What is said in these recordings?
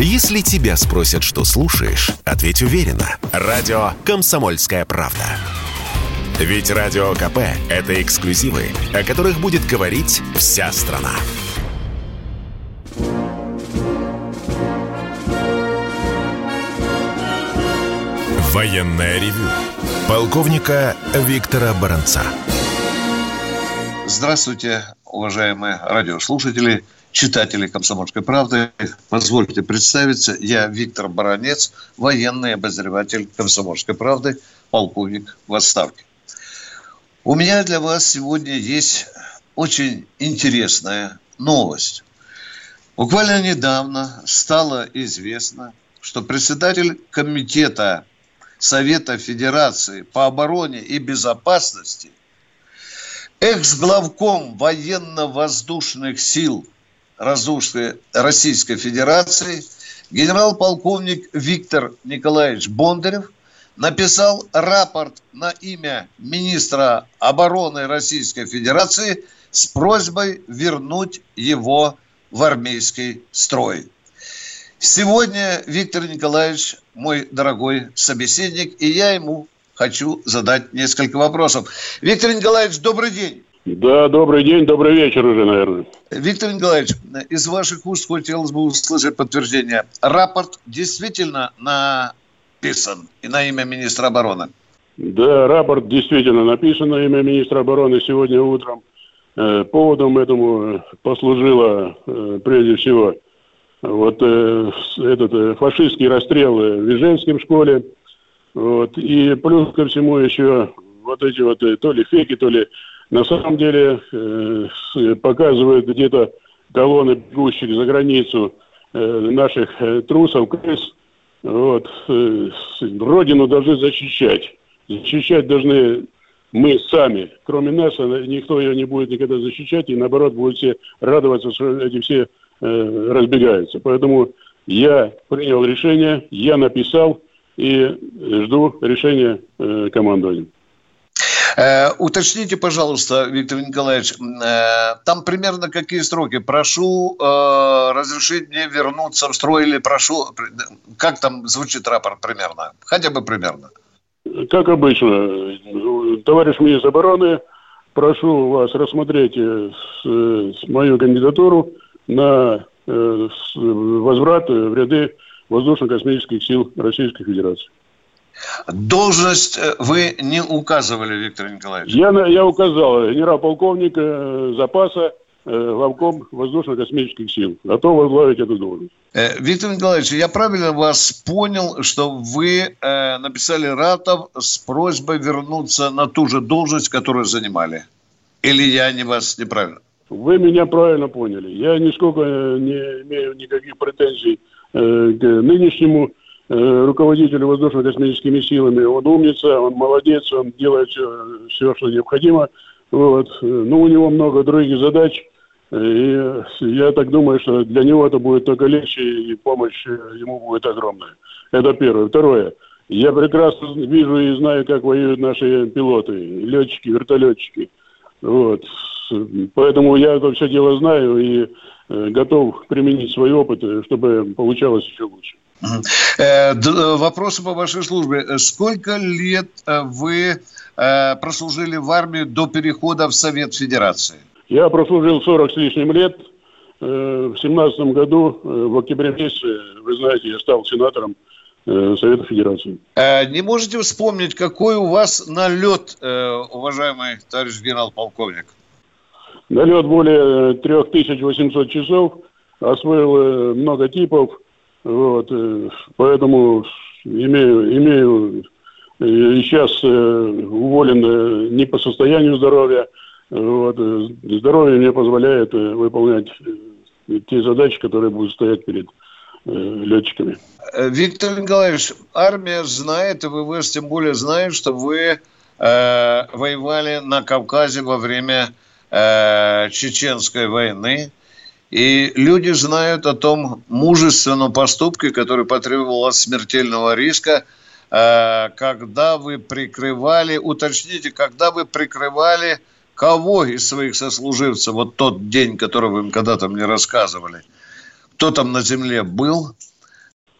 Если тебя спросят, что слушаешь, ответь уверенно. Радио «Комсомольская правда». Ведь Радио КП – это эксклюзивы, о которых будет говорить вся страна. Военное ревю полковника Виктора Баранца. Здравствуйте, уважаемые радиослушатели, читатели «Комсомольской правды». Позвольте представиться, я Виктор Баранец, военный обозреватель «Комсомольской правды», полковник в отставке. У меня для вас сегодня есть очень интересная новость. Буквально недавно стало известно, что председатель комитета Совета Федерации по обороне и безопасности, экс-главком военно-воздушных сил Российской Федерации, генерал-полковник Виктор Николаевич Бондарев написал рапорт на имя министра обороны Российской Федерации с просьбой вернуть его в армейский строй. Сегодня Виктор Николаевич мой дорогой собеседник, и я ему хочу задать несколько вопросов. Виктор Николаевич, добрый день. Да, добрый день, добрый вечер уже, наверное. Виктор Николаевич, из ваших уст хотелось бы услышать подтверждение. Рапорт действительно написан и на имя министра обороны? Да, рапорт действительно написан на имя министра обороны сегодня утром. Э, поводом этому послужило э, прежде всего вот э, этот э, фашистский расстрел э, в Ижевском школе, вот, и плюс ко всему еще вот эти вот э, то ли фейки, то ли на самом деле э, показывают где-то колонны, бегущих за границу э, наших э, трусов, крыс, вот, э, родину должны защищать. Защищать должны мы сами. Кроме нас никто ее не будет никогда защищать, и наоборот будут все радоваться, что эти все Э, разбегаются. Поэтому я принял решение, я написал и жду решения э, командования. Э, уточните, пожалуйста, Виктор Николаевич, э, там примерно какие сроки? Прошу э, разрешить мне вернуться в строй или прошу... Как там звучит рапорт примерно? Хотя бы примерно. Как обычно, товарищ министр обороны, прошу вас рассмотреть мою кандидатуру на возврат в ряды воздушно-космических сил Российской Федерации. Должность э, вы не указывали, Виктор Николаевич? Я, я указал генерал-полковник э, запаса главком воздушно-космических сил. Готов возглавить эту должность. Виктор Николаевич, я правильно вас понял, что вы э, написали Ратов с просьбой вернуться на ту же должность, которую занимали? Или я не вас неправильно? Вы меня правильно поняли. Я нисколько не имею никаких претензий э, к нынешнему э, руководителю воздушно-космическими силами. Он умница, он молодец, он делает все, все что необходимо. Вот. Но у него много других задач. И я так думаю, что для него это будет только легче, и помощь ему будет огромная. Это первое. Второе. Я прекрасно вижу и знаю, как воюют наши пилоты, летчики, вертолетчики. Вот. Поэтому я это все дело знаю и э, готов применить свой опыт, э, чтобы получалось еще лучше. Э, вопросы по вашей службе. Сколько лет вы прослужили в армии до перехода в Совет Федерации? Я прослужил 40 с лишним лет. В 17 году, в октябре месяце, вы знаете, я стал сенатором Совета Федерации. Не можете вспомнить, какой у вас налет, уважаемый товарищ генерал-полковник? Налет более 3800 часов, освоил э, много типов, вот, э, поэтому имею, имею э, и сейчас уволен не по состоянию здоровья, вот, здоровье мне позволяет выполнять те задачи, которые будут стоять перед летчиками. Виктор Николаевич, армия знает, и ВВС тем более знает, что вы э, воевали на Кавказе во время э, чеченской войны. И люди знают о том мужественном поступке, который потребовал от смертельного риска, э, когда вы прикрывали, уточните, когда вы прикрывали кого из своих сослуживцев, вот тот день, который вы им когда-то мне рассказывали, кто там на земле был,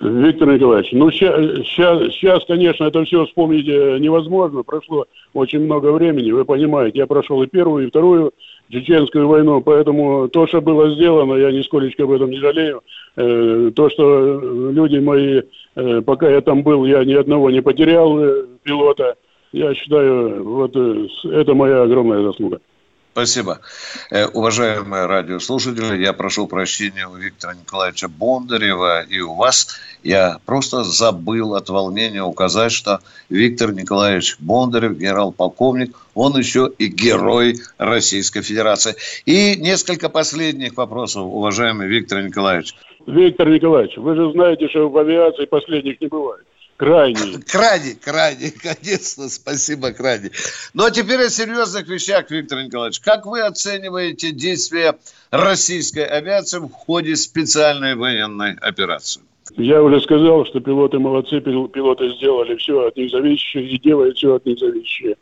Виктор Николаевич, ну сейчас, конечно, это все вспомнить э, невозможно. Прошло очень много времени, вы понимаете. Я прошел и первую, и вторую чеченскую войну, поэтому то, что было сделано, я нисколечко об этом не жалею. Э, то, что люди мои, э, пока я там был, я ни одного не потерял пилота. Я считаю, вот это моя огромная заслуга. Спасибо. Э, уважаемые радиослушатели, я прошу прощения у Виктора Николаевича Бондарева и у вас. Я просто забыл от волнения указать, что Виктор Николаевич Бондарев, генерал-полковник, он еще и герой Российской Федерации. И несколько последних вопросов, уважаемый Виктор Николаевич. Виктор Николаевич, вы же знаете, что в авиации последних не бывает. Крайний. Крайний, крайний, конечно, спасибо, крайний. Ну, а теперь о серьезных вещах, Виктор Николаевич. Как вы оцениваете действия российской авиации в ходе специальной военной операции? Я уже сказал, что пилоты молодцы, пилоты сделали все от них зависящее и делают все от них зависящее.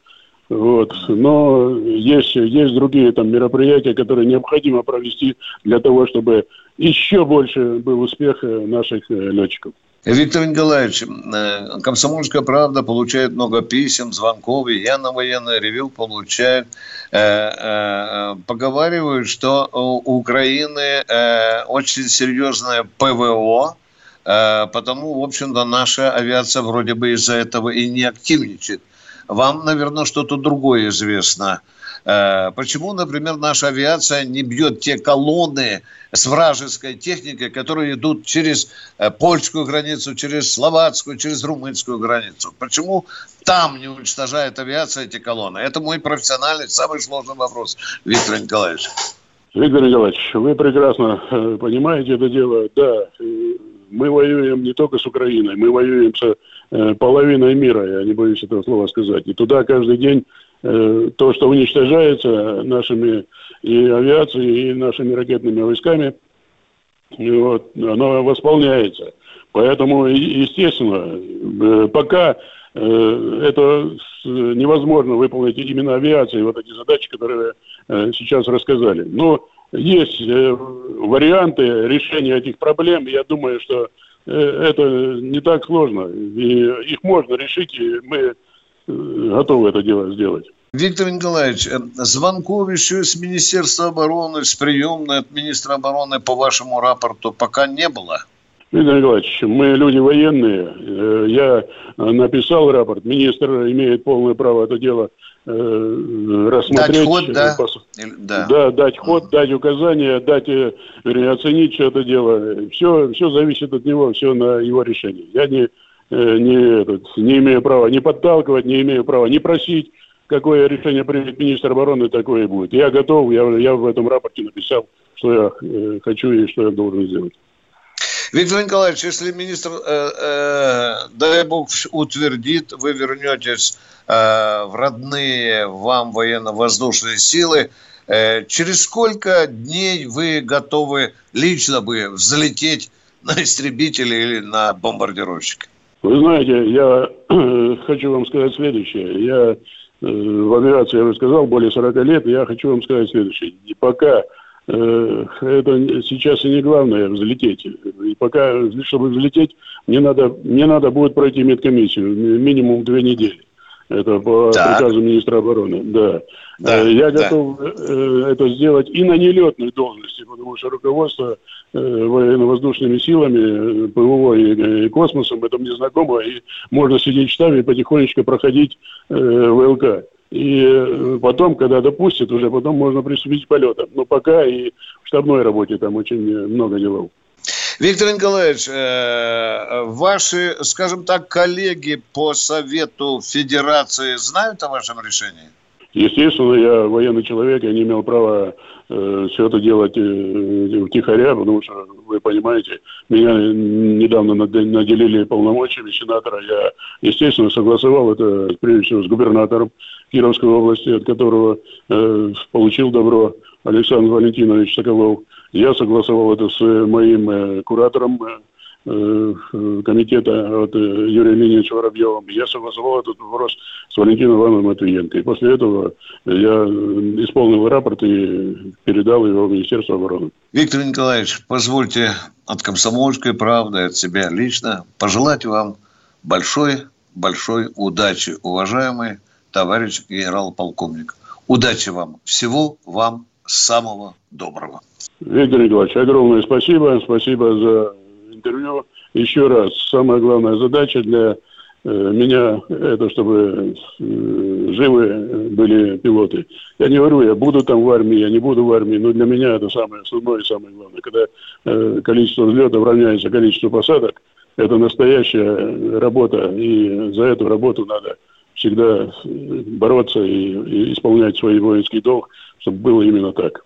Вот. Но есть, есть другие там мероприятия, которые необходимо провести для того, чтобы еще больше был успех наших э, летчиков. Виктор Николаевич, э, «Комсомольская правда» получает много писем, звонков, и я на военное ревю получаю. Э, э, поговаривают, что у Украины очень серьезное ПВО, потому, в общем-то, наша авиация вроде бы из-за этого и не активничает. Вам, наверное, что-то другое известно – Э, почему, например, наша авиация не бьет те колонны с вражеской техникой, которые идут через э, польскую границу, через словацкую, через румынскую границу? Почему там не уничтожает авиация эти колонны? Это мой профессиональный, самый сложный вопрос, Виктор Николаевич. Виктор Николаевич, вы прекрасно э, понимаете это дело. Да, мы воюем не только с Украиной, мы воюем с половиной мира, я не боюсь этого слова сказать. И туда каждый день Э, то, что уничтожается нашими и авиацией, и нашими ракетными войсками, вот, оно восполняется. Поэтому, естественно, э, пока э, это невозможно выполнить именно авиацией, вот эти задачи, которые сейчас рассказали. Но есть варианты решения этих проблем. Я думаю, что это не так сложно. И их можно решить, и мы готовы это дело сделать. Виктор Николаевич, э, звонков еще с Министерства обороны, с приемной от министра обороны по вашему рапорту пока не было? Виктор Николаевич, мы люди военные. Э, я написал рапорт. Министр имеет полное право это дело э, рассмотреть. Дать ход, да? да. Да, дать ход, дать указания, дать, вернее, оценить все это дело. Все, все зависит от него, все на его решение. Я не, не, этот, не имею права не подталкивать, не имею права не просить какое решение примет министр обороны, такое и будет. Я готов, я, я в этом рапорте написал, что я э, хочу и что я должен сделать. Виктор Николаевич, если министр, э, э, дай бог, утвердит, вы вернетесь э, в родные вам военно-воздушные силы, э, через сколько дней вы готовы лично бы взлететь на истребителе или на бомбардировщике? Вы знаете, я хочу вам сказать следующее. Я в авиации, я уже сказал, более 40 лет, я хочу вам сказать следующее. И пока это сейчас и не главное взлететь. И пока, чтобы взлететь, мне надо, мне надо будет пройти медкомиссию минимум две недели. Это по так. приказу министра обороны, да. да э, Я да. готов э, это сделать и на нелетной должности, потому что руководство э, военно-воздушными силами, ПВО и, и космосом, это мне знакомо, и можно сидеть в штабе и потихонечку проходить ВЛК. И потом, когда допустят, уже потом можно приступить к полетам. Но пока и в штабной работе там очень много делов. Виктор Николаевич, э, ваши, скажем так, коллеги по Совету Федерации знают о вашем решении? Естественно, я военный человек, я не имел права э, все это делать э, втихаря, потому что, вы понимаете, меня недавно наделили полномочиями сенатора. Я, естественно, согласовал это, прежде всего, с губернатором Кировской области, от которого э, получил добро Александр Валентинович Соколов. Я согласовал это с моим э, куратором, Э, комитета от Юрия Леонидовича Воробьева. Я согласовал этот вопрос с Валентином Ивановной Матвиенко. И после этого я исполнил рапорт и передал его в Министерство обороны. Виктор Николаевич, позвольте от комсомольской правды, от себя лично пожелать вам большой, большой удачи, уважаемый товарищ генерал-полковник. Удачи вам. Всего вам самого доброго. Виктор Николаевич, огромное спасибо. Спасибо за интервью. Еще раз, самая главная задача для э, меня это, чтобы э, живы были пилоты. Я не говорю, я буду там в армии, я не буду в армии, но для меня это самое основное и самое главное. Когда э, количество взлетов равняется количеству посадок, это настоящая работа, и за эту работу надо всегда бороться и, и исполнять свой воинский долг, чтобы было именно так.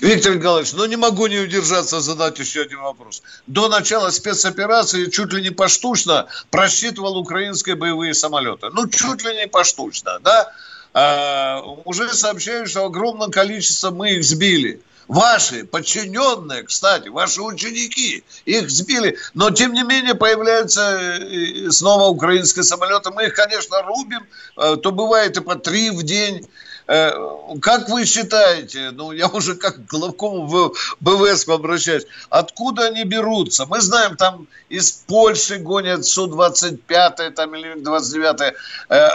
Виктор Николаевич, ну не могу не удержаться задать еще один вопрос. До начала спецоперации чуть ли не поштучно просчитывал украинские боевые самолеты. Ну, чуть ли не поштучно, да? А, уже сообщают, что огромное количество мы их сбили. Ваши подчиненные, кстати, ваши ученики, их сбили. Но, тем не менее, появляются э, снова украинские самолеты. Мы их, конечно, рубим. Э, то бывает и по три в день. Э, как вы считаете, ну, я уже как к главкому в БВС обращаюсь, откуда они берутся? Мы знаем, там из Польши гонят Су-25 там, или 29 э,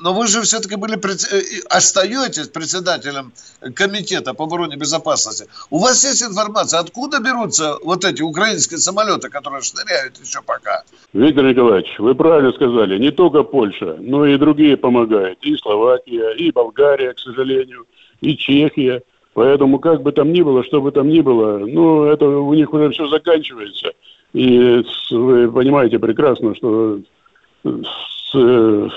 но вы же все-таки были, э, остаетесь председателем комитета по обороне безопасности. У вас есть информация, откуда берутся вот эти украинские самолеты, которые шныряют еще пока? Виктор Николаевич, вы правильно сказали, не только Польша, но и другие помогают, и Словакия, и Болгария, Болгария, к сожалению, и Чехия. Поэтому как бы там ни было, что бы там ни было, ну, это у них уже все заканчивается. И вы понимаете прекрасно, что с,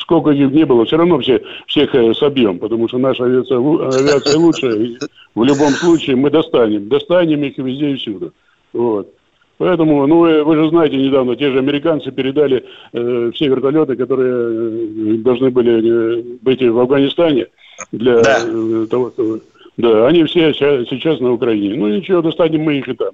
сколько их не было, все равно все, всех э, собьем, потому что наша авиация, авиация лучшая. И в любом случае мы достанем. Достанем их везде и всюду. Вот. Поэтому, ну, вы, же знаете, недавно те же американцы передали э, все вертолеты, которые э, должны были э, быть в Афганистане для да. э, того, чтобы... Да, они все сейчас на Украине. Ну, ничего, достанем мы их и там.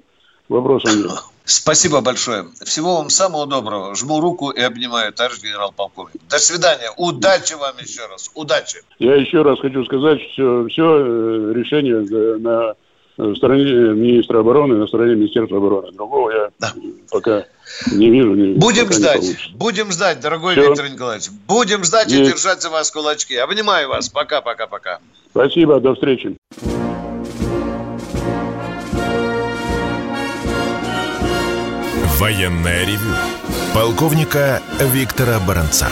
Вопросов нет. Спасибо большое. Всего вам самого доброго. Жму руку и обнимаю, товарищ генерал-полковник. До свидания. Удачи вам еще раз. Удачи. Я еще раз хочу сказать, что все решение на в стороне министра обороны, на стороне Министерства обороны. Другого я да. пока не вижу. Не, будем ждать, будем ждать, дорогой Все. Виктор Николаевич. Будем ждать Есть. и держать за вас кулачки. Обнимаю вас. Пока, пока, пока. Спасибо, до встречи. Военная ревю. Полковника Виктора Баранца.